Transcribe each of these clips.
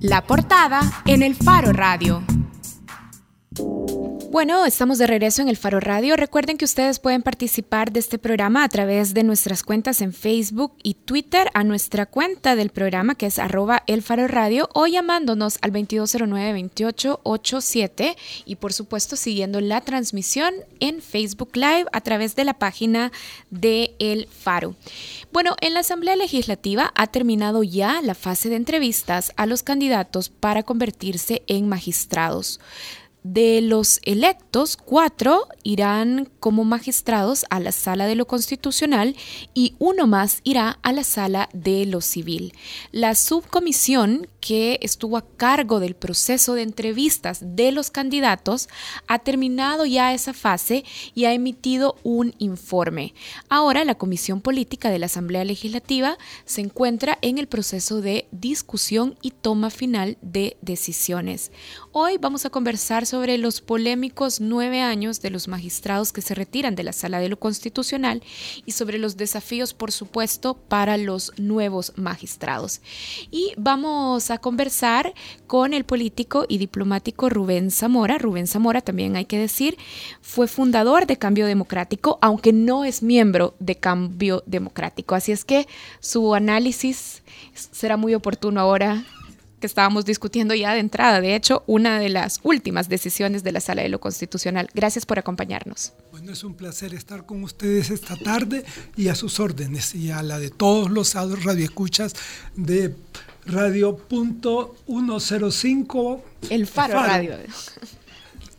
La portada en el Faro Radio. Bueno, estamos de regreso en el Faro Radio. Recuerden que ustedes pueden participar de este programa a través de nuestras cuentas en Facebook y Twitter, a nuestra cuenta del programa que es arroba el Faro Radio o llamándonos al 2209-2887 y por supuesto siguiendo la transmisión en Facebook Live a través de la página de El Faro. Bueno, en la Asamblea Legislativa ha terminado ya la fase de entrevistas a los candidatos para convertirse en magistrados. De los electos, cuatro irán como magistrados a la sala de lo constitucional y uno más irá a la sala de lo civil. La subcomisión que estuvo a cargo del proceso de entrevistas de los candidatos ha terminado ya esa fase y ha emitido un informe. Ahora la Comisión Política de la Asamblea Legislativa se encuentra en el proceso de discusión y toma final de decisiones. Hoy vamos a conversar sobre los polémicos nueve años de los magistrados que se retiran de la Sala de lo Constitucional y sobre los desafíos, por supuesto, para los nuevos magistrados. Y vamos a conversar con el político y diplomático Rubén Zamora. Rubén Zamora, también hay que decir, fue fundador de Cambio Democrático, aunque no es miembro de Cambio Democrático. Así es que su análisis será muy oportuno ahora que estábamos discutiendo ya de entrada, de hecho, una de las últimas decisiones de la Sala de lo Constitucional. Gracias por acompañarnos. Bueno, es un placer estar con ustedes esta tarde y a sus órdenes y a la de todos los radioescuchas de Radio.105. El Faro, Radio.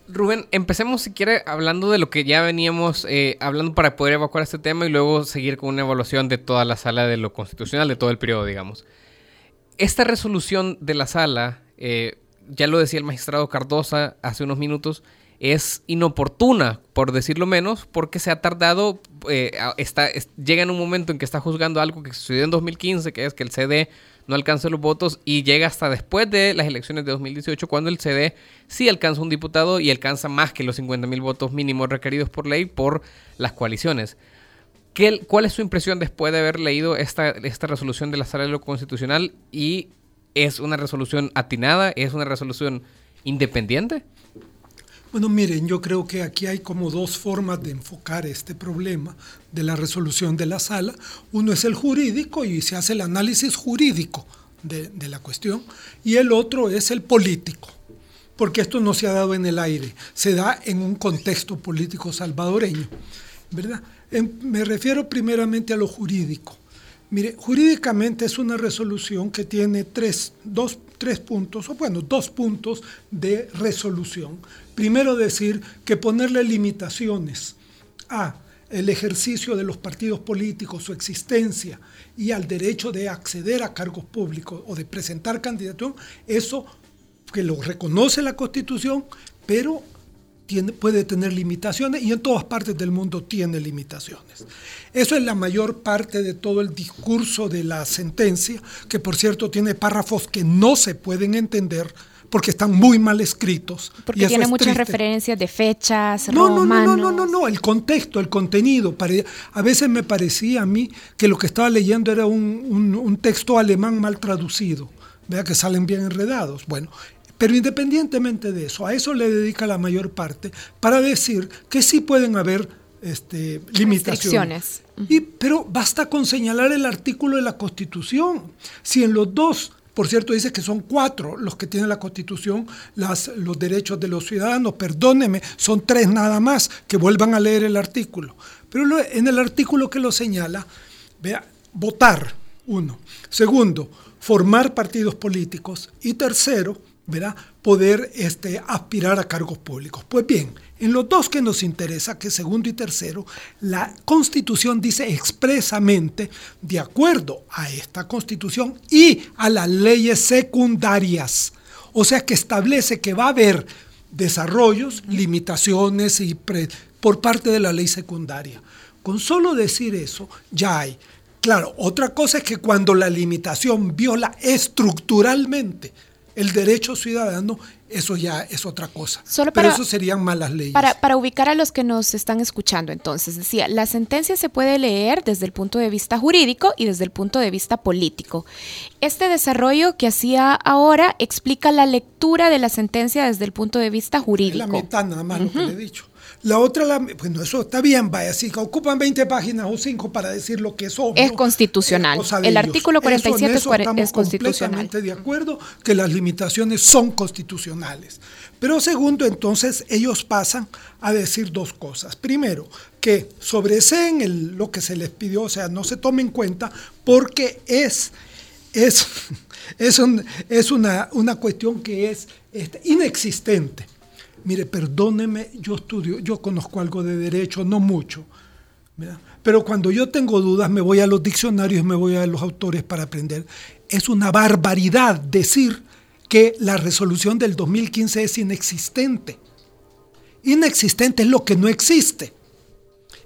Rubén, empecemos si quiere hablando de lo que ya veníamos eh, hablando para poder evacuar este tema y luego seguir con una evaluación de toda la sala de lo constitucional, de todo el periodo, digamos. Esta resolución de la sala, eh, ya lo decía el magistrado Cardosa hace unos minutos, es inoportuna, por decirlo menos, porque se ha tardado, eh, llega en un momento en que está juzgando algo que sucedió en 2015, que es que el CD no alcanza los votos y llega hasta después de las elecciones de 2018, cuando el CD sí alcanza un diputado y alcanza más que los 50 mil votos mínimos requeridos por ley por las coaliciones. ¿Cuál es su impresión después de haber leído esta, esta resolución de la Sala de lo Constitucional? ¿Y es una resolución atinada? ¿Es una resolución independiente? Bueno, miren, yo creo que aquí hay como dos formas de enfocar este problema de la resolución de la sala. Uno es el jurídico y se hace el análisis jurídico de, la cuestión y el otro es el político, porque esto no se ha dado en el aire, se da en un contexto político salvadoreño, ¿verdad? me refiero primeramente a lo jurídico. Mire, jurídicamente es una resolución que tiene tres, dos, tres puntos, o bueno, dos puntos de resolución. Primero decir que ponerle limitaciones a el ejercicio de los partidos políticos, su existencia y al derecho de acceder a cargos públicos o de presentar candidatura, eso que lo reconoce la Constitución, pero puede tener limitaciones y en todas partes del mundo tiene limitaciones. Eso es la mayor parte de todo el discurso de la sentencia, que por cierto tiene párrafos que no se pueden entender porque están muy mal escritos. Porque tiene muchas referencias de fechas, no, no, no, no, no, no, no, el contexto, el contenido. A veces me parecía a mí que lo que estaba leyendo era un, un texto alemán mal traducido. Vea que salen bien enredados. Bueno, pero independientemente de eso, a eso le dedica la mayor parte para decir que sí pueden haber este, limitaciones. Y, pero basta con señalar el artículo de la Constitución. Si en los dos, por cierto, dice que son cuatro los que tiene la Constitución, las, los derechos de los ciudadanos, perdóneme, son tres nada más, que vuelvan a leer el artículo. Pero en el artículo que lo señala, vea, votar, uno. Segundo, formar partidos políticos. Y tercero, poder este, aspirar a cargos públicos. Pues bien, en los dos que nos interesa, que segundo y tercero, la Constitución dice expresamente, de acuerdo a esta Constitución y a las leyes secundarias, o sea que establece que va a haber desarrollos, limitaciones y por parte de la ley secundaria. Con solo decir eso, ya hay. Claro, otra cosa es que cuando la limitación viola estructuralmente El derecho ciudadano, eso ya es otra cosa. Solo Pero para- eso serían malas leyes. Para, para ubicar a los que nos están escuchando, entonces, decía, la sentencia se puede leer desde el punto de vista jurídico y desde el punto de vista político. Este desarrollo que hacía ahora explica la lectura de la sentencia desde el punto de vista Es la jurídico. mitad nada más lo que le he dicho. La otra, la, bueno, eso está bien, vaya, si ocupan 20 páginas o 5 para decir lo que es obvio. Es constitucional. es cosa de El artículo Eso, en 47 es eso estamos es constitucional. completamente de acuerdo que las limitaciones son constitucionales. Pero segundo, entonces ellos pasan a decir dos cosas. Primero, que sobreseen el- lo que se les pidió, o sea, no se tome en cuenta porque es, es, es, un- es una, una cuestión que es este, inexistente. Mire, perdóneme, yo estudio, yo conozco algo de derecho, no mucho. Pero cuando yo tengo dudas me voy a los diccionarios, me voy a los autores para aprender. Es una barbaridad decir que la resolución del 2015 es inexistente. Inexistente es lo que no existe.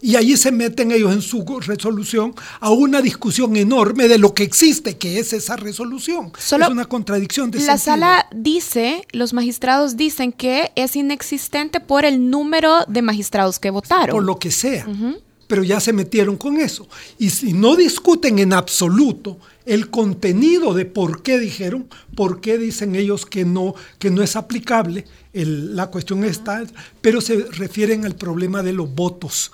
Y allí se meten ellos en su resolución a una discusión enorme de lo que existe, que es esa resolución. Solo es una contradicción de La sentido. sala dice, los magistrados dicen que es inexistente por el número de magistrados que votaron. por lo que sea. Pero ya se metieron con eso. Y si no discuten en absoluto el contenido de por qué dijeron, por qué dicen ellos que no, que no es aplicable, el- la cuestión está, pero se refieren al problema de los votos,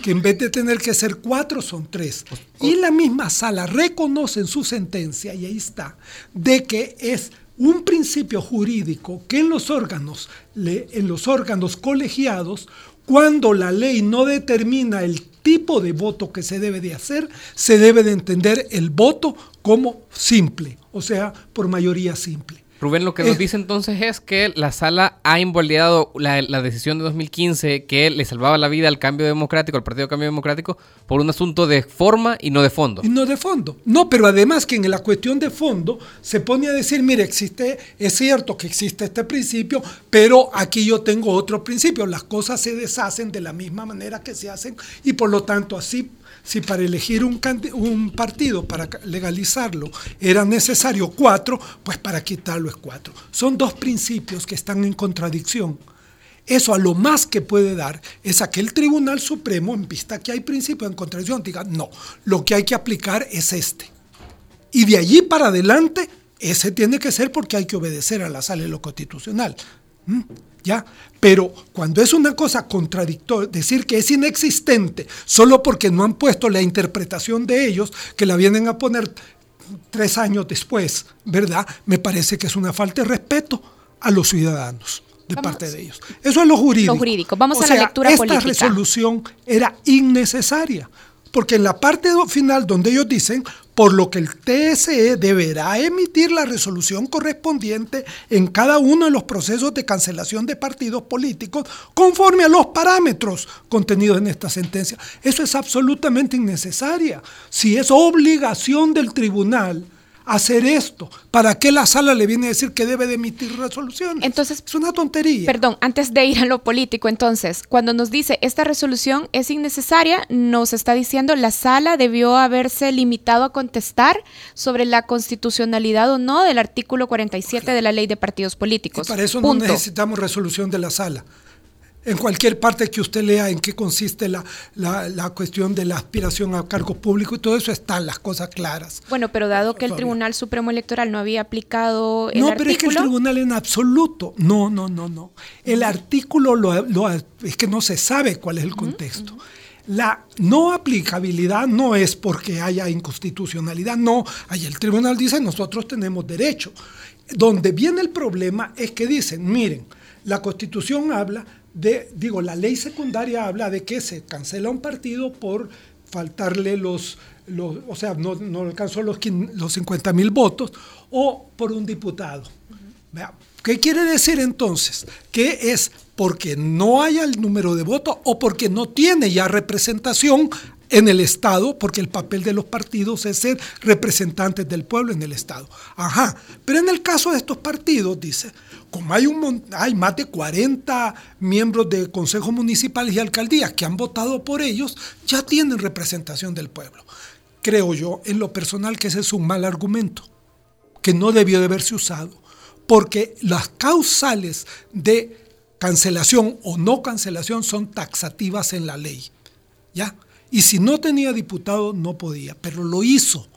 que en vez de tener que ser cuatro son tres. Y la misma sala reconoce en su sentencia, y ahí está, de que es un principio jurídico que en los órganos, en los órganos colegiados, cuando la ley no determina el tipo de voto que se debe de hacer, se debe de entender el voto como simple, o sea, por mayoría simple. Rubén, lo que nos Eh. dice entonces es que la sala ha invalidado la, la decisión de 2015 que le salvaba la vida al cambio democrático, al Partido Cambio Democrático, por un asunto de forma y no de fondo. Y no de fondo. No, pero además que en la cuestión de fondo se pone a decir, mire, existe, es cierto que existe este principio, pero aquí yo tengo otro principio. Las cosas se deshacen de la misma manera que se hacen y por lo tanto así, si para elegir un, partido, para legalizarlo, era necesario cuatro, pues para quitarlo es cuatro. Son dos principios que están en contradicción. Eso a lo más que puede dar es a que el Tribunal Supremo, en vista que hay principios en contradicción, diga, no, lo que hay que aplicar es este. Y de allí para adelante, ese tiene que ser porque hay que obedecer a la sala de lo constitucional. ¿Mm? ¿Ya? Pero cuando es una cosa contradictoria, decir que es inexistente solo porque no han puesto la interpretación de ellos, que la vienen a poner tres años después, ¿verdad? Me parece que es una falta de respeto a los ciudadanos de Vamos- parte de ellos. Eso es lo jurídico. Lo jurídico. Vamos O a la lectura esta política. resolución era innecesaria, porque en la parte final donde ellos dicen, por lo que el TSE deberá emitir la resolución correspondiente en cada uno de los procesos de cancelación de partidos políticos conforme a los parámetros contenidos en esta sentencia. Eso es absolutamente innecesaria. Si es obligación del tribunal hacer esto, ¿para qué la sala le viene a decir que debe de emitir resoluciones? Entonces, es una tontería. Perdón, antes de ir a lo político, entonces, cuando nos dice esta resolución es innecesaria, nos está diciendo la sala debió haberse limitado a contestar sobre la constitucionalidad o no del artículo 47 de la ley de partidos Y políticos. para eso no necesitamos resolución de la sala. En cualquier parte que usted lea en qué consiste la, la- la cuestión de la aspiración a cargos públicos y todo eso están las cosas claras. Bueno, pero dado que el. Tribunal Supremo Electoral no había aplicado el no, pero es que el tribunal en absoluto. No, no, no, no. El artículo lo, lo- es que no se sabe cuál es el contexto. La no aplicabilidad no es porque haya inconstitucionalidad, no. Ahí el tribunal dice nosotros tenemos derecho. Donde viene el problema es que dicen, miren, la constitución habla de, digo, la ley secundaria habla de que se cancela un partido por faltarle los, los o sea, no, no alcanzó los, los 50 mil votos o por un diputado. ¿Qué quiere decir entonces? Que es porque no haya el número de votos o porque no tiene ya representación en el Estado, porque el papel de los partidos es ser representantes del pueblo en el Estado. Ajá, pero en el caso de estos partidos, dice, como hay, un, hay más de 40 miembros de consejos municipales y alcaldías que han votado por ellos, ya tienen representación del pueblo. Creo yo, en lo personal, que ese es un mal argumento que no debió de haberse usado, porque las causales de cancelación o no cancelación son taxativas en la ley. ¿Ya? Y si no tenía diputado, no podía, pero lo hizo.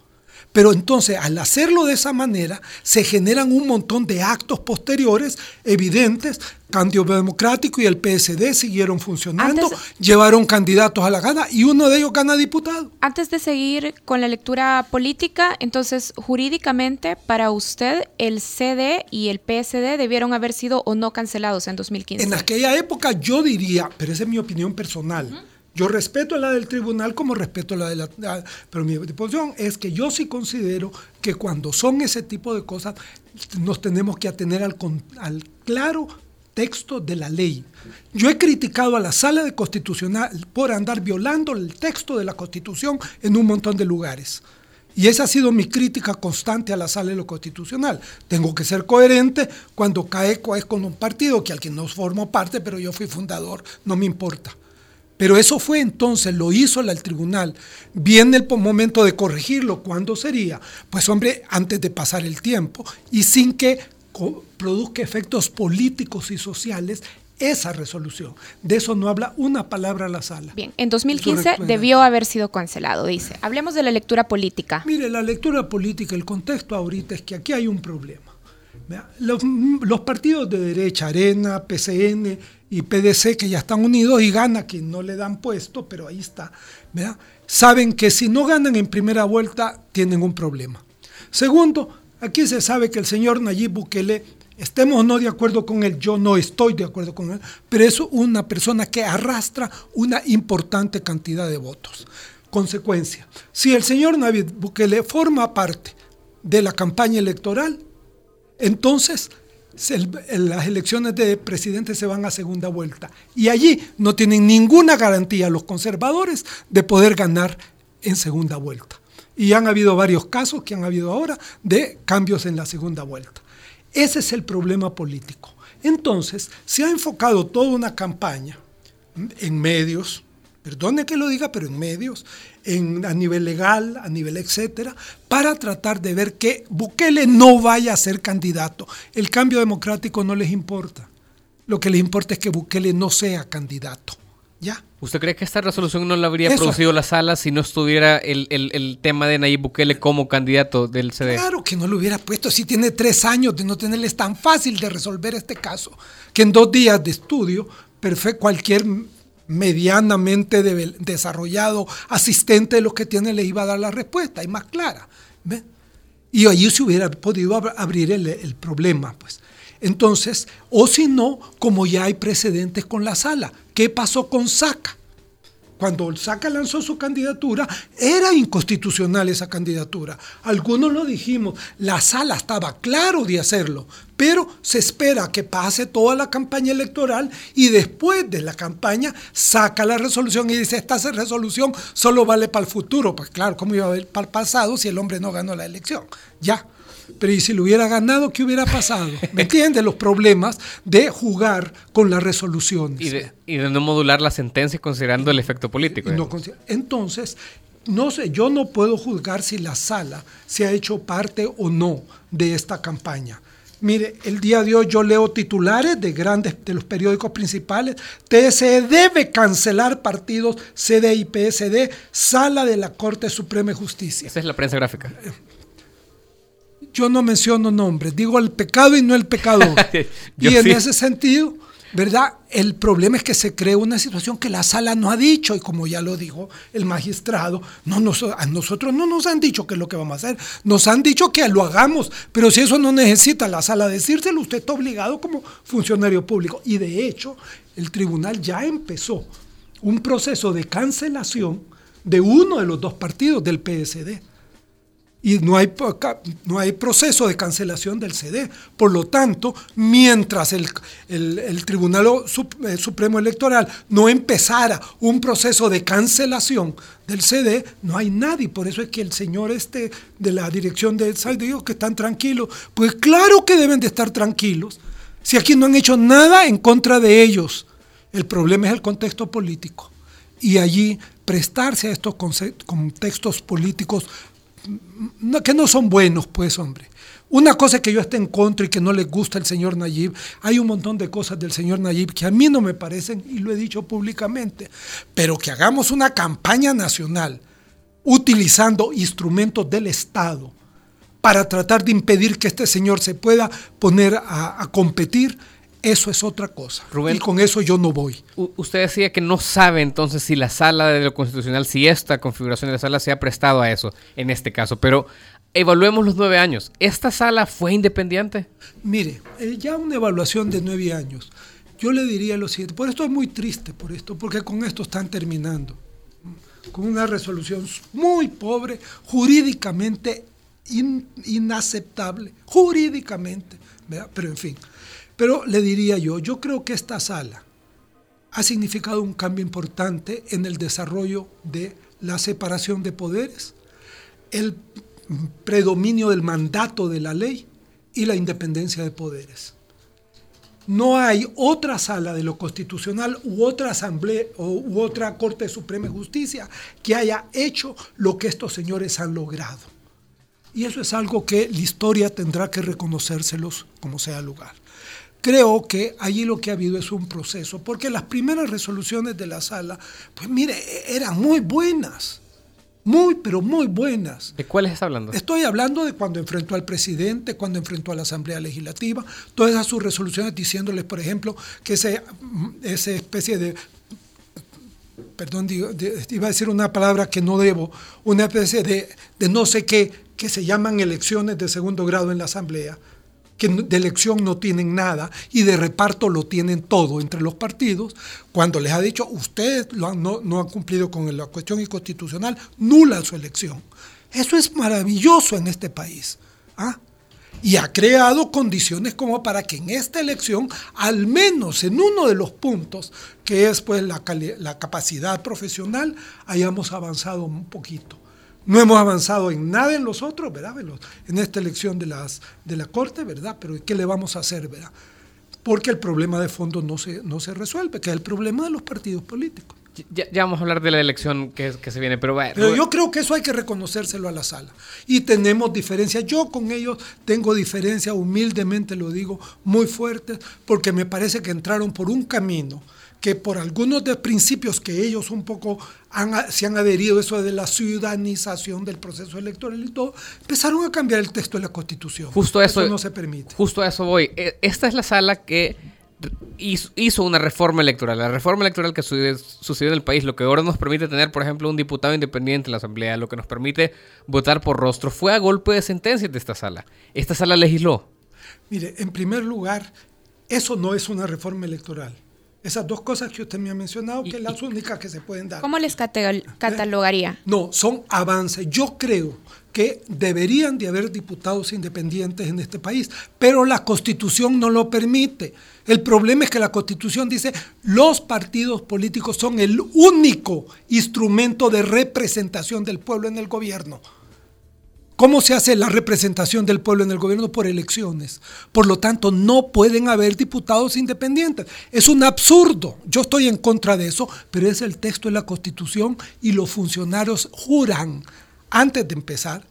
Pero entonces, al hacerlo de esa manera, se generan un montón de actos posteriores evidentes. Cambio Democrático y el PSD siguieron funcionando, llevaron candidatos a la gana y uno de ellos gana diputado. Antes de seguir con la lectura política, entonces, jurídicamente, para usted, el CD y el PSD debieron haber sido o no cancelados en 2015. En aquella época yo diría, pero esa es mi opinión personal. Yo respeto la del tribunal como respeto la de la... Pero mi posición es que yo sí considero que cuando son ese tipo de cosas nos tenemos que atener al, al claro texto de la ley. Yo he criticado a la sala de constitucional por andar violando el texto de la constitución en un montón de lugares. Y esa ha sido mi crítica constante a la sala de lo constitucional. Tengo que ser coherente cuando cae con un partido que al que no formo parte, pero yo fui fundador, no me importa. Pero eso fue entonces, lo hizo el tribunal. Viene el momento de corregirlo. ¿Cuándo sería? Pues hombre, antes de pasar el tiempo y sin que produzca efectos políticos y sociales esa resolución. De eso no habla una palabra la sala. Bien, en 2015 debió haber sido cancelado, dice. Hablemos de la lectura política. Mire, la lectura política, el contexto ahorita es que aquí hay un problema. Los, partidos de derecha, Arena, PCN, y PDC que ya están unidos y gana quien no le dan puesto, pero ahí está, saben que si no ganan en primera vuelta tienen un problema. Segundo, aquí se sabe que el señor Nayib Bukele, estemos o no de acuerdo con él, yo no estoy de acuerdo con él, pero es una persona que arrastra una importante cantidad de votos. Consecuencia, si el señor Nayib Bukele forma parte de la campaña electoral, entonces las elecciones de presidente se van a segunda vuelta. Y allí no tienen ninguna garantía los conservadores de poder ganar en segunda vuelta. Y han habido varios casos que han habido ahora de cambios en la segunda vuelta. Ese es el problema político. Entonces, se ha enfocado toda una campaña en medios, perdone que lo diga, pero en medios, en, a nivel legal, a nivel etcétera, para tratar de ver que Bukele no vaya a ser candidato. El cambio democrático no les importa. Lo que les importa es que Bukele no sea candidato. ¿Ya? ¿Usted cree que esta resolución no la habría producido la sala si no estuviera el, tema de Nayib Bukele como candidato del CD? Claro que no lo hubiera puesto. Si tiene tres años de no tenerles tan fácil de resolver este caso, que en dos días de estudio, cualquier medianamente desarrollado asistente de lo que tiene le iba a dar la respuesta y más clara. Y allí se hubiera podido abrir el, el problema. pues. Entonces, o si no, como ya hay precedentes con la sala, ¿qué pasó con Saca? Cuando Saca lanzó su candidatura, era inconstitucional esa candidatura. Algunos lo dijimos, la sala estaba claro de hacerlo, pero se espera que pase toda la campaña electoral y después de la campaña saca la resolución y dice, esta resolución solo vale para el futuro. Pues claro, ¿cómo iba a valer para el pasado si el hombre no ganó la elección? Ya. Pero ¿y si lo hubiera ganado, qué hubiera pasado? ¿Me entiendes? Los problemas de jugar con las resoluciones. Y de, no modular la sentencia considerando el efecto político. entonces, no sé, yo no puedo juzgar si la sala se ha hecho parte o no de esta campaña. Mire, el día de hoy yo leo titulares de grandes de los periódicos principales. TSE debe cancelar partidos CD y PSD, sala de la Corte Suprema de Justicia. Esa es la prensa gráfica. Yo no menciono nombres, digo el pecado y no el pecador. y en ese sentido, ¿verdad? El problema es que se crea una situación que la sala no ha dicho, y como ya lo dijo el magistrado, no a nosotros no nos han dicho qué es lo que vamos a hacer, nos han dicho que lo hagamos, pero si eso no necesita la sala decírselo, usted está obligado como funcionario público. Y de hecho, el tribunal ya empezó un proceso de cancelación de uno de los dos partidos del PSD y no hay, no hay proceso de cancelación del CD. Por lo tanto, mientras el, Tribunal eh, Supremo Electoral no empezara un proceso de cancelación del CD, no hay nadie. Por eso es que el señor este de la dirección de SAI dijo que están tranquilos. Pues claro que deben de estar tranquilos. Si aquí no han hecho nada en contra de ellos. El problema es el contexto político. Y allí prestarse a estos contextos políticos que no son buenos, pues, hombre. Una cosa que yo esté en contra y que no le gusta el señor Nayib. Hay un montón de cosas del señor Nayib que a mí no me parecen, y lo he dicho públicamente. Pero que hagamos una campaña nacional utilizando instrumentos del Estado para tratar de impedir que este señor se pueda poner a, competir, eso es otra cosa. y con eso yo no voy. Usted decía que no sabe entonces si la sala de lo constitucional, si esta configuración de la sala se ha prestado a eso en este caso. Pero evaluemos los nueve años. ¿Esta sala fue independiente? Mire, eh, ya una evaluación de nueve años. Yo le diría lo siguiente, por esto es muy triste, por esto, porque con esto están terminando, con una resolución muy pobre, jurídicamente inaceptable, jurídicamente, pero en fin. Pero le diría yo, yo creo que esta sala ha significado un cambio importante en el desarrollo de la separación de poderes, el predominio del mandato de la ley y la independencia de poderes. No hay otra sala de lo constitucional u otra asamblea u otra Corte Suprema de Justicia que haya hecho lo que estos señores han logrado. Y eso es algo que la historia tendrá que reconocérselos como sea lugar. Creo que allí lo que ha habido es un proceso, porque las primeras resoluciones de la sala, pues mire, eran muy buenas muy, pero muy buenas. ¿De cuáles está hablando? Estoy hablando de cuando enfrentó al presidente, cuando enfrentó a la Asamblea Legislativa, todas esas sus resoluciones diciéndoles, por ejemplo, que ese, esa especie de perdón, iba a decir una palabra que no debo, una especie de, de, no sé qué, que se llaman elecciones de segundo grado en la Asamblea, que de elección no tienen nada y de reparto lo tienen todo entre los partidos, cuando les ha dicho, ustedes no, no, han cumplido con la cuestión inconstitucional, nula su elección. Eso es maravilloso en este país. ¿ah? Y ha creado condiciones como para que en esta elección, al menos en uno de los puntos, que es pues la, la capacidad profesional, hayamos avanzado un poquito. No hemos avanzado en nada en los otros, ¿verdad? En esta elección de, las, de la Corte, ¿verdad? Pero ¿qué le vamos a hacer, ¿verdad? Porque el problema de fondo no se, no se resuelve, que es el problema de los partidos políticos. Ya, vamos a hablar de la elección que, que se viene, pero, pero yo creo que eso hay que reconocérselo a la sala. Y tenemos diferencias. Yo con ellos tengo diferencias, humildemente lo digo, muy fuertes, porque me parece que entraron por un camino que por algunos de principios que ellos un poco se han adherido, eso de la ciudadanización del proceso electoral y todo, empezaron a cambiar el texto de la Constitución. Justo eso, no se permite. Justo a eso voy. E, esta es la sala que hizo una reforma electoral. La reforma electoral que sucedió en el país, lo que ahora nos permite tener, por ejemplo, un diputado independiente en la Asamblea, lo que nos permite votar por rostro, fue a golpe de sentencia de esta sala. Esta sala legisló. Mire, en primer lugar, eso no es una reforma electoral. Esas dos cosas que usted me ha mencionado, que son las únicas que se pueden dar. ¿Cómo les catalogaría? No, son avances. Yo creo que deberían de haber diputados independientes en este país, pero la constitución no lo permite. El problema es que la constitución dice los partidos políticos son el único instrumento de representación del pueblo en el gobierno. ¿Cómo se hace la representación del pueblo en el gobierno? Por elecciones. Por lo tanto, no pueden haber diputados independientes. Es un absurdo. Yo estoy en contra de eso, pero es el texto de la Constitución y los funcionarios juran, antes de empezar,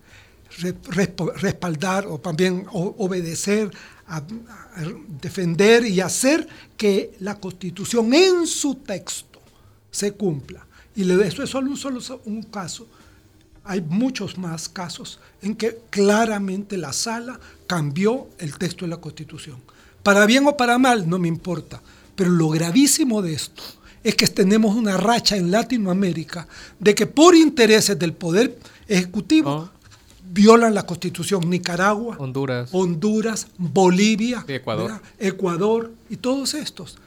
respaldar o también obedecer, defender y hacer que la Constitución en su texto se cumpla. Y esto es solo un, solo un caso hay muchos más casos en que claramente la sala cambió el texto de la Constitución. Para bien o para mal, no me importa. Pero lo gravísimo de esto es que tenemos una racha en Latinoamérica de que por intereses del poder ejecutivo oh. violan la Constitución. Nicaragua, Honduras, Honduras Bolivia, Ecuador. Ecuador y todos estos.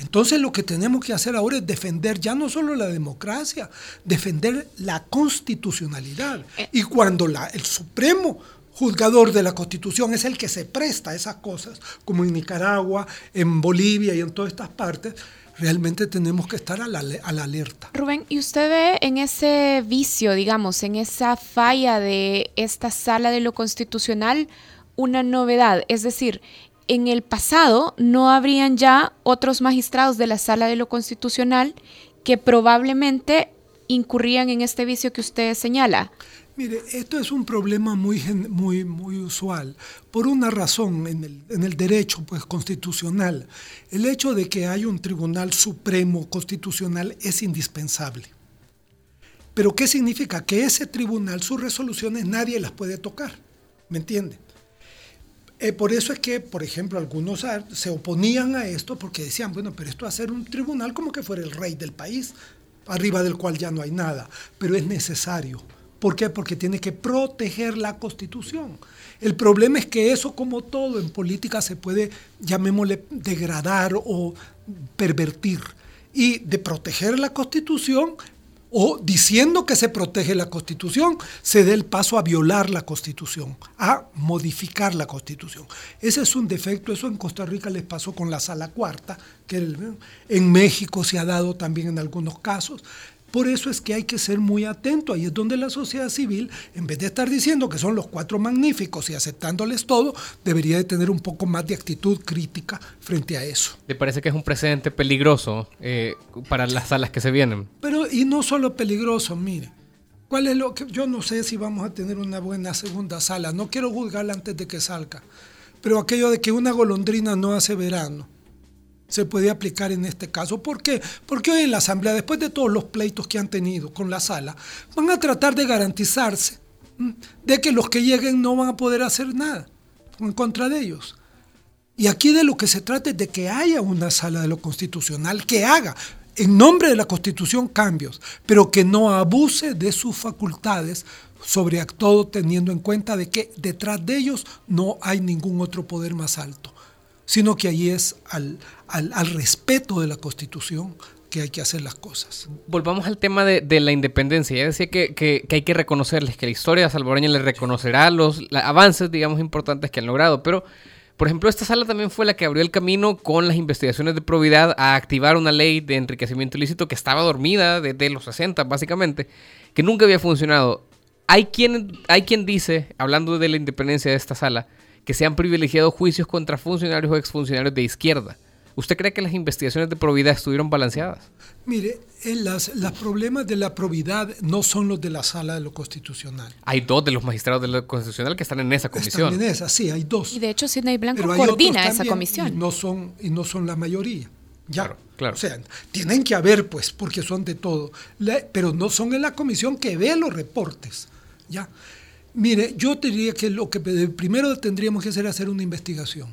Entonces lo que tenemos que hacer ahora es defender ya no solo la democracia, defender la constitucionalidad. Eh. Y cuando el Supremo juzgador de la Constitución es el que se presta a esas cosas, como en Nicaragua, en Bolivia y en todas estas partes, realmente tenemos que estar a la, a la, alerta. Rubén, ¿y usted ve en ese vicio, digamos, en esa falla de esta sala de lo constitucional una novedad? Es decir, en el pasado no habrían ya otros magistrados de la Sala de lo Constitucional que probablemente incurrían en este vicio que usted señala. Mire, esto es un problema muy, muy, muy usual, por una razón en el, en el, derecho pues, constitucional. El hecho de que haya un Tribunal Supremo Constitucional es indispensable. Pero ¿qué significa? Que ese tribunal, sus resoluciones, nadie las puede tocar. ¿Me entiende? Eh, por eso es que, por ejemplo, algunos se oponían a esto porque decían, bueno, pero esto ser un tribunal como que fuera el rey del país, arriba del cual ya no hay nada. Pero es necesario ¿Por qué? Porque tiene que proteger la constitución. El problema es que eso, como todo en política, se puede, llamémosle, degradar o pervertir. Y de proteger la constitución, o diciendo que se protege la constitución, se dé el paso a violar la constitución, a modificar la constitución. Ese es un defecto, eso en Costa Rica les pasó con la sala cuarta, que en México se ha dado también en algunos casos. Por eso es que hay que ser muy atento. Ahí es donde la sociedad civil, en vez de estar diciendo que son los cuatro magníficos y aceptándoles todo, debería de tener un poco más de actitud crítica frente a eso. ¿Le parece que es un precedente peligroso eh, para las salas que se vienen? Pero, y no solo peligroso, mire. ¿Cuál es lo que yo no sé si vamos a tener una buena segunda sala? No quiero juzgarla antes de que salga. Pero aquello de que una golondrina no hace verano se puede aplicar en este caso. ¿Por qué? Porque hoy en la Asamblea, después de todos los pleitos que han tenido con la sala, van a tratar de garantizarse de que los que lleguen no van a poder hacer nada en contra de ellos. Y aquí de lo que se trata es de que haya una sala de lo constitucional que haga en nombre de la Constitución cambios, pero que no abuse de sus facultades, sobre todo teniendo en cuenta de que detrás de ellos no hay ningún otro poder más alto sino que ahí es al, al, respeto de la Constitución que hay que hacer las cosas. Volvamos al tema de, de la independencia. Ya decía que, que, que, hay que reconocerles, que la historia salvadoreña les reconocerá los avances, digamos, importantes que han logrado. Pero, por ejemplo, esta sala también fue la que abrió el camino con las investigaciones de probidad a activar una ley de enriquecimiento ilícito que estaba dormida desde los 60, básicamente, que nunca había funcionado. Hay quien, hay quien dice, hablando de la independencia de esta sala, que se han privilegiado juicios contra funcionarios o exfuncionarios de izquierda. ¿Usted cree que las investigaciones de probidad estuvieron balanceadas? Mire, los problemas de la probidad no son los de la sala de lo constitucional. Hay dos de los magistrados de lo constitucional que están en esa comisión. Están en esa, sí, hay dos. Y de hecho Sidney Blanco coordina esa comisión. Y no son, y no son la mayoría. Ya. Claro, claro. O sea, tienen que haber, pues, porque son de todo. pero no son en la comisión que ve los reportes. Ya. Mire, yo diría que lo que primero tendríamos que hacer es hacer una investigación.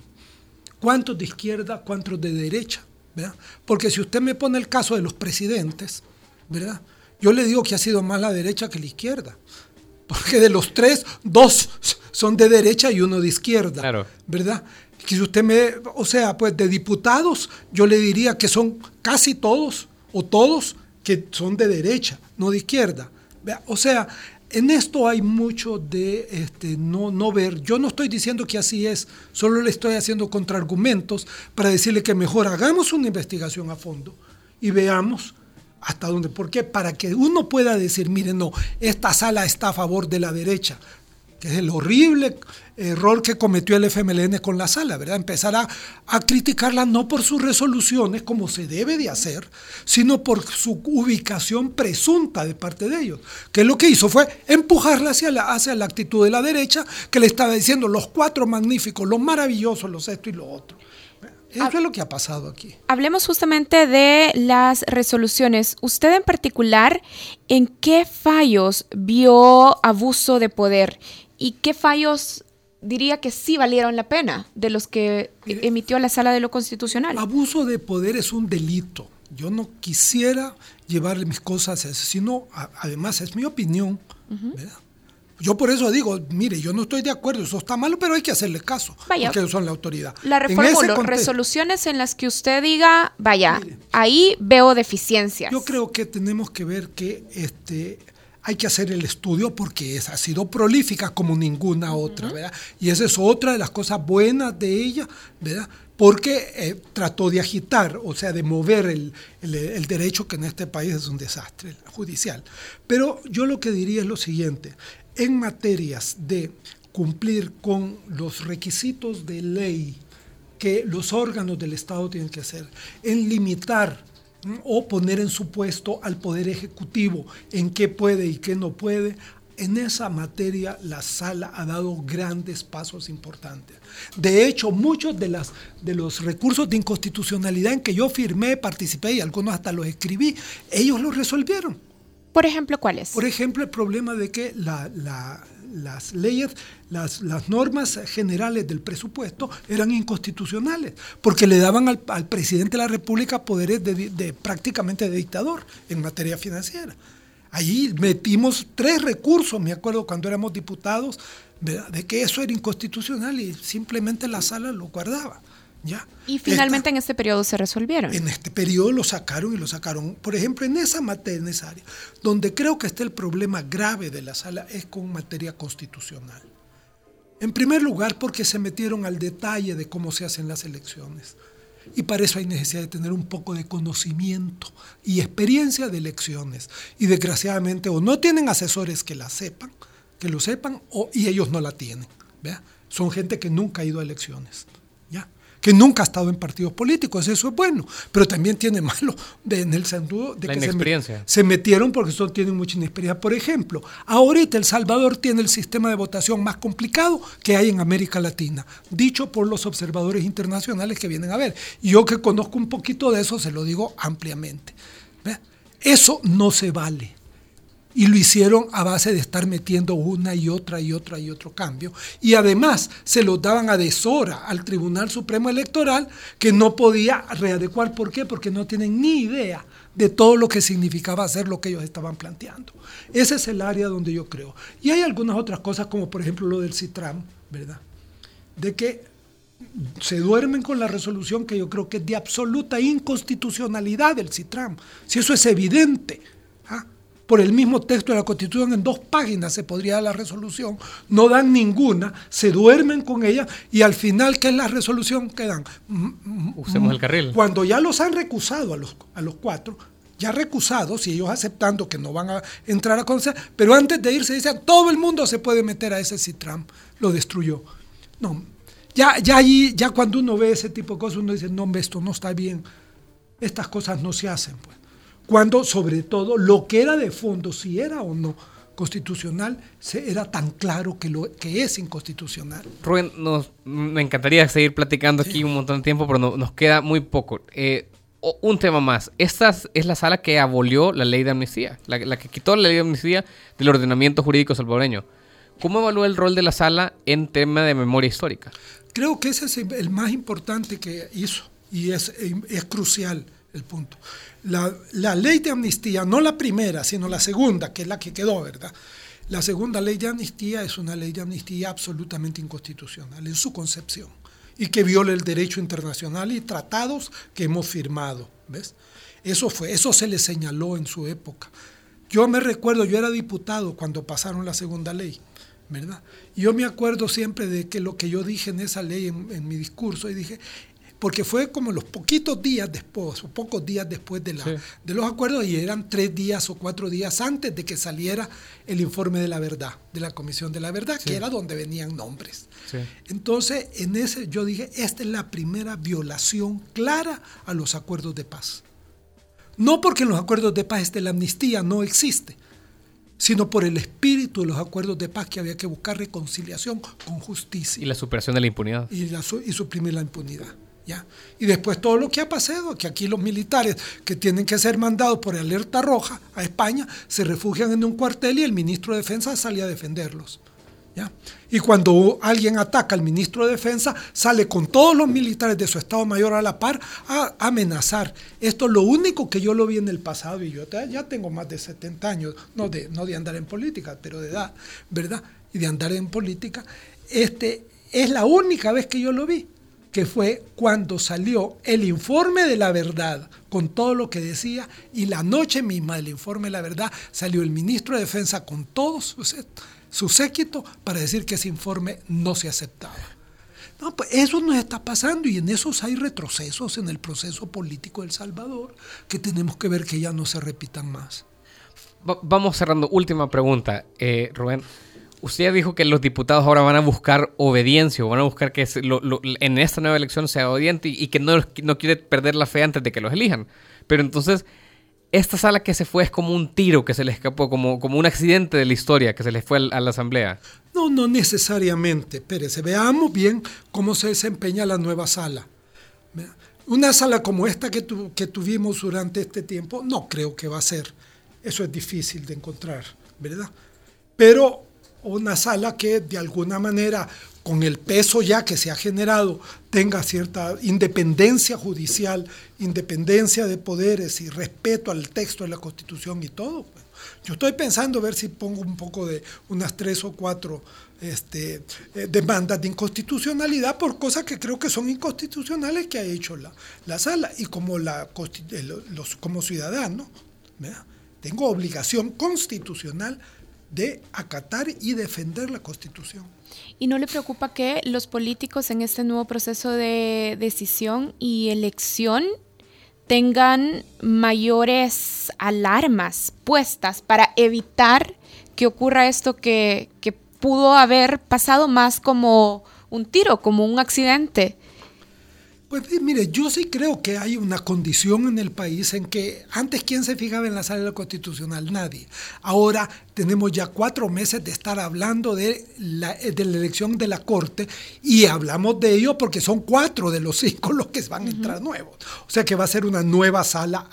¿Cuántos de izquierda, cuántos de derecha? ¿verdad? Porque si usted me pone el caso de los presidentes, ¿verdad? Yo le digo que ha sido más la derecha que la izquierda. Porque de los tres, dos son de derecha y uno de izquierda. Claro. ¿Verdad? Que si usted me, o sea, pues de diputados, yo le diría que son casi todos o todos que son de derecha, no de izquierda. O sea, en esto hay mucho de este, no, no ver. Yo no estoy diciendo que así es, solo le estoy haciendo contraargumentos para decirle que mejor hagamos una investigación a fondo y veamos hasta dónde. ¿Por qué? Para que uno pueda decir, mire, no, esta sala está a favor de la derecha, que es el horrible error que cometió el FMLN con la sala, ¿verdad? Empezar a, criticarla no por sus resoluciones, como se debe de hacer, sino por su ubicación presunta de parte de ellos. Que lo que hizo fue empujarla hacia la, hacia la actitud de la derecha, que le estaba diciendo los cuatro magníficos, los maravillosos, los esto y lo otro. Eso es lo que ha pasado aquí. Hablemos justamente de las resoluciones. Usted en particular, ¿en qué fallos vio abuso de poder? ¿Y qué fallos diría que sí valieron la pena de los que emitió la Sala de lo Constitucional? Abuso de poder es un delito. Yo no quisiera llevarle mis cosas a además, es mi opinión. Yo por eso digo, mire, yo no estoy de acuerdo, eso está malo, pero hay que hacerle caso, vaya, porque son la autoridad. La reformulo, resoluciones en las que usted diga, vaya, ahí veo deficiencias. Yo creo que tenemos que ver que este, hay que hacer el estudio porque ha sido prolífica como ninguna otra, ¿verdad? Y esa es otra de las cosas buenas de ella, ¿verdad? Porque eh, trató de agitar, o sea, de mover el, el, derecho que en este país es un desastre judicial. Pero yo lo que diría es lo siguiente, en materias de cumplir con los requisitos de ley que los órganos del Estado tienen que hacer, en limitar o poner en su puesto al Poder Ejecutivo en qué puede y qué no puede, en esa materia la sala ha dado grandes pasos importantes. De hecho, muchos de, las, de los recursos de inconstitucionalidad en que yo firmé, participé y algunos hasta los escribí, ellos los resolvieron. Por ejemplo, ¿cuáles? Por ejemplo, el problema de que las leyes, las, normas generales del presupuesto eran inconstitucionales, porque le daban al, presidente de la República poderes de, prácticamente de dictador en materia financiera. Allí metimos tres recursos, me acuerdo cuando éramos diputados, de que eso era inconstitucional y simplemente la sala lo guardaba. Y finalmente en este periodo se resolvieron. En este periodo lo sacaron y lo sacaron. Por ejemplo, en esa materia, en esa área, donde creo que está el problema grave de la sala es con materia constitucional. En primer lugar, porque se metieron al detalle de cómo se hacen las elecciones. Y para eso hay necesidad de tener un poco de conocimiento y experiencia de elecciones. Y desgraciadamente o no tienen asesores que la sepan, que lo sepan, o, y ellos no la tienen. Son gente que nunca ha ido a elecciones. Que nunca ha estado en partidos políticos, eso es bueno, pero también tiene malo en el sentido de que se, se, metieron porque son, tienen mucha inexperiencia. Por ejemplo, ahorita El Salvador tiene el sistema de votación más complicado que hay en América Latina, dicho por los observadores internacionales que vienen a ver. Y yo que conozco un poquito de eso, se lo digo ampliamente. Eso no se vale y lo hicieron a base de estar metiendo una y otra y otra y otro cambio. Y además se lo daban a deshora al Tribunal Supremo Electoral que no podía readecuar. ¿Por qué? Porque no tienen ni idea de todo lo que significaba hacer lo que ellos estaban planteando. Ese es el área donde yo creo. Y hay algunas otras cosas como por ejemplo lo del CITRAM, ¿verdad? De que se duermen con la resolución que yo creo que es de absoluta inconstitucionalidad del CITRAM. Si eso es evidente, por el mismo texto de la Constitución, en dos páginas se podría dar la resolución, no dan ninguna, se duermen con ella y al final, ¿qué es la resolución que dan? Usemos el carril. Cuando ya los han recusado a los, a los cuatro, ya recusados y ellos aceptando que no van a entrar a conocer, pero antes de irse dicen, todo el mundo se puede meter a ese CITRAM, lo destruyó. No, ya, ya allí, ya cuando uno ve ese tipo de cosas, uno dice, no, esto no está bien, estas cosas no se hacen. Pues cuando sobre todo lo que era de fondo, si era o no constitucional, se, era tan claro que, lo, que es inconstitucional. Rubén, nos, me encantaría seguir platicando aquí un montón de tiempo, pero nos queda muy poco. Eh, un tema más. Esta es la sala que abolió la ley de amnistía, la, la, que quitó la ley de amnistía del ordenamiento jurídico salvadoreño. ¿Cómo evalúa el rol de la sala en tema de memoria histórica? Creo que ese es el más importante que hizo y es, es crucial el punto. La, ley de amnistía, no la primera, sino la segunda, que es la que quedó, ¿verdad? La segunda ley de amnistía es una ley de amnistía absolutamente inconstitucional en su concepción y que viola el derecho internacional y tratados que hemos firmado, ¿ves? Eso fue, eso se le señaló en su época. Yo me recuerdo, yo era diputado cuando pasaron la segunda ley, ¿verdad? Yo me acuerdo siempre de que lo que yo dije en esa ley, en mi discurso, y dije, porque fue como los poquitos días después, o pocos días después de, la, de los acuerdos, y eran tres días o cuatro días antes de que saliera el informe de la verdad, de la Comisión de la Verdad, que era donde venían nombres. Entonces, en ese yo dije, esta es la primera violación clara a los acuerdos de paz. No porque en los acuerdos de paz la amnistía, no existe, sino por el espíritu de los acuerdos de paz que había que buscar reconciliación con justicia. Y la superación de la impunidad. Y, y suprimir la impunidad. Y después todo lo que ha pasado, que aquí los militares que tienen que ser mandados por alerta roja a España se refugian en un cuartel y el ministro de Defensa sale a defenderlos. ¿ya? Y cuando alguien ataca al ministro de Defensa, sale con todos los militares de su Estado Mayor a la par a amenazar. Esto es lo único que yo lo vi en el pasado y yo ya tengo más de 70 años, no de, no de andar en política, pero de edad, ¿verdad? Y de andar en política. Este, es la única vez que yo lo vi que fue cuando salió el informe de la verdad con todo lo que decía y la noche misma del informe de la verdad salió el ministro de Defensa con todo su, séquito para decir que ese informe no se aceptaba. No, pues eso nos está pasando y en esos hay retrocesos en el proceso político del Salvador que tenemos que ver que ya no se repitan más. vamos cerrando. Última pregunta, eh, Rubén. Usted dijo que los diputados ahora van a buscar obediencia van a buscar que en esta nueva elección sea obediente y, que no, no quiere perder la fe antes de que los elijan. Pero entonces, esta sala que se fue es como un tiro que se le escapó, como, como un accidente de la historia que se le fue a la asamblea. No, no necesariamente. Espérese, veamos bien cómo se desempeña la nueva sala. Una sala como esta que, que tuvimos durante este tiempo, no creo que va a ser. Eso es difícil de encontrar, ¿verdad? Pero una sala que de alguna manera con el peso ya que se ha generado, tenga cierta independencia judicial, independencia de poderes y respeto al texto de la Constitución y todo. Pues. Yo estoy pensando a ver si pongo un poco de unas tres o cuatro este, eh, demandas de inconstitucionalidad por cosas que creo que son inconstitucionales que ha hecho la, la sala y como, la, los, como ciudadano, tengo obligación constitucional de acatar y defender la Constitución. ¿Y no le preocupa que los políticos en este nuevo proceso de decisión y elección tengan mayores alarmas puestas para evitar que ocurra esto que, que pudo haber pasado más como un tiro, como un accidente? Pues mire, yo sí creo que hay una condición en el país en que antes quién se fijaba en la sala constitucional, nadie. Ahora tenemos ya cuatro meses de estar hablando de la, de la elección de la Corte y hablamos de ello porque son cuatro de los cinco los que van a entrar nuevos. O sea que va a ser una nueva sala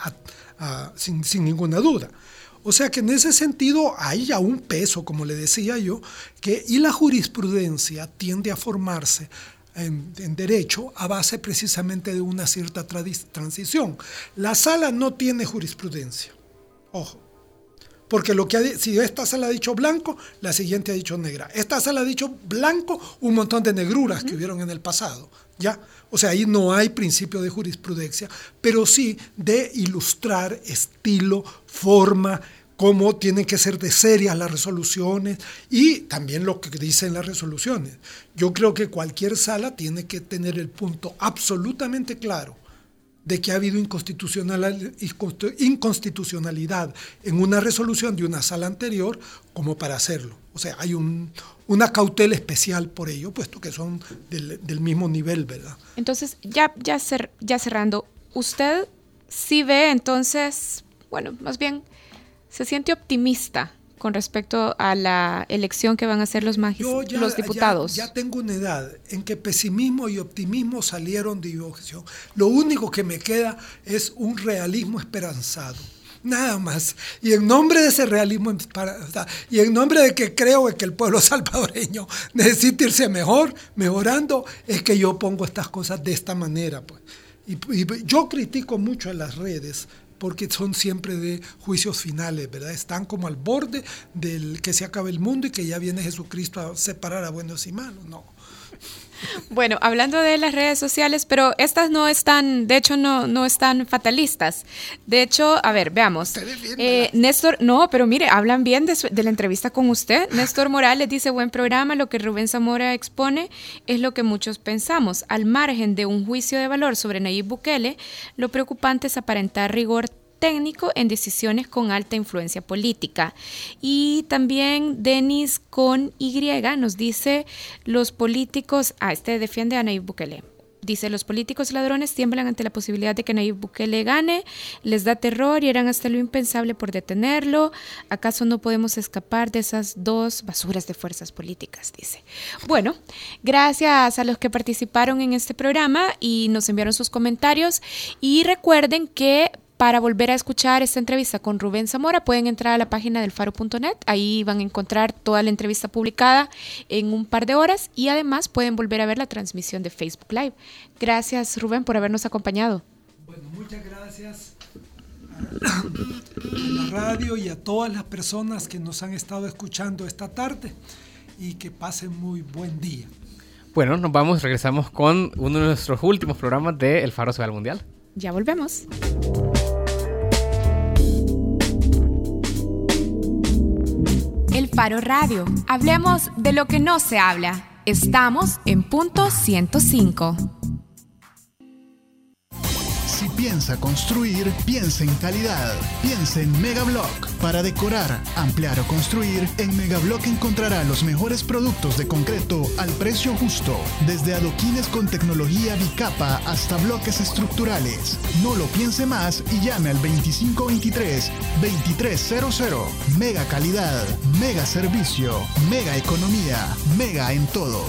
sin, sin ninguna duda. O sea que en ese sentido hay ya un peso, como le decía yo, que y la jurisprudencia tiende a formarse en, derecho a base precisamente de una cierta transición. La sala no tiene jurisprudencia. Ojo. Porque lo que si esta sala ha dicho blanco, la siguiente ha dicho negra. Esta sala ha dicho blanco, un montón de negruras que hubieron en el pasado. ¿ya? O sea, ahí no hay principio de jurisprudencia, pero sí de ilustrar estilo, forma, cómo tienen que ser de serias las resoluciones y también lo que dicen las resoluciones. Yo creo que cualquier sala tiene que tener el punto absolutamente claro de que ha habido inconstitucionalidad en una resolución de una sala anterior como para hacerlo. O sea, hay una cautela especial por ello, puesto que son del, mismo nivel, ¿verdad? Entonces, ya, ya, ya cerrando, ¿usted sí ve entonces, bueno, más bien se siente optimista con respecto a la elección que van a hacer los, los diputados? Ya, tengo una edad en que pesimismo y optimismo salieron de elección. Lo único que me queda es un realismo esperanzado. Nada más. Y en nombre de ese realismo esperanzado, y en nombre de que creo que el pueblo salvadoreño necesita irse mejor, mejorando, es que yo pongo estas cosas de esta manera. Pues. y yo critico mucho a las redes porque son siempre de juicios finales, ¿verdad? Están como al borde del que se acabe el mundo y que ya viene Jesucristo a separar a buenos y malos, no. Bueno, hablando de las redes sociales, pero estas no están, de hecho, no, no están fatalistas. De hecho, a ver, veamos. Eh, Néstor, no, pero mire, hablan bien de, de, la entrevista con usted. Néstor Morales dice, buen programa, lo que Rubén Zamora expone es lo que muchos pensamos. Al margen de un juicio de valor sobre Nayib Bukele, lo preocupante es aparentar rigor técnico en decisiones con alta influencia política. Y también Denis con Y nos dice, los políticos, ah, este defiende a Nayib Bukele. Dice, los políticos ladrones tiemblan ante la posibilidad de que Nayib Bukele gane, les da terror y harán hasta lo impensable por detenerlo. ¿Acaso no podemos escapar de esas dos basuras de fuerzas políticas? Dice. Bueno, gracias a los que participaron en este programa y nos enviaron sus comentarios. Y recuerden que para volver a escuchar esta entrevista con Rubén Zamora, pueden entrar a la página del faro.net. Ahí van a encontrar toda la entrevista publicada en un par de horas y además pueden volver a ver la transmisión de Facebook Live. Gracias, Rubén, por habernos acompañado. Bueno, muchas gracias a la radio y a todas las personas que nos han estado escuchando esta tarde y que pasen muy buen día. Bueno, nos vamos, regresamos con uno de nuestros últimos programas de El Faro Social Mundial. Ya volvemos. El Faro Radio. Hablemos de lo que no se habla. Estamos en punto 105 piensa construir, piensa en calidad. Piensa en Megablock. Para decorar, ampliar o construir, en Megablock encontrará los mejores productos de concreto al precio justo. Desde adoquines con tecnología bicapa hasta bloques estructurales. No lo piense más y llame al 2523-2300. Mega calidad, mega servicio, mega economía, mega en todo.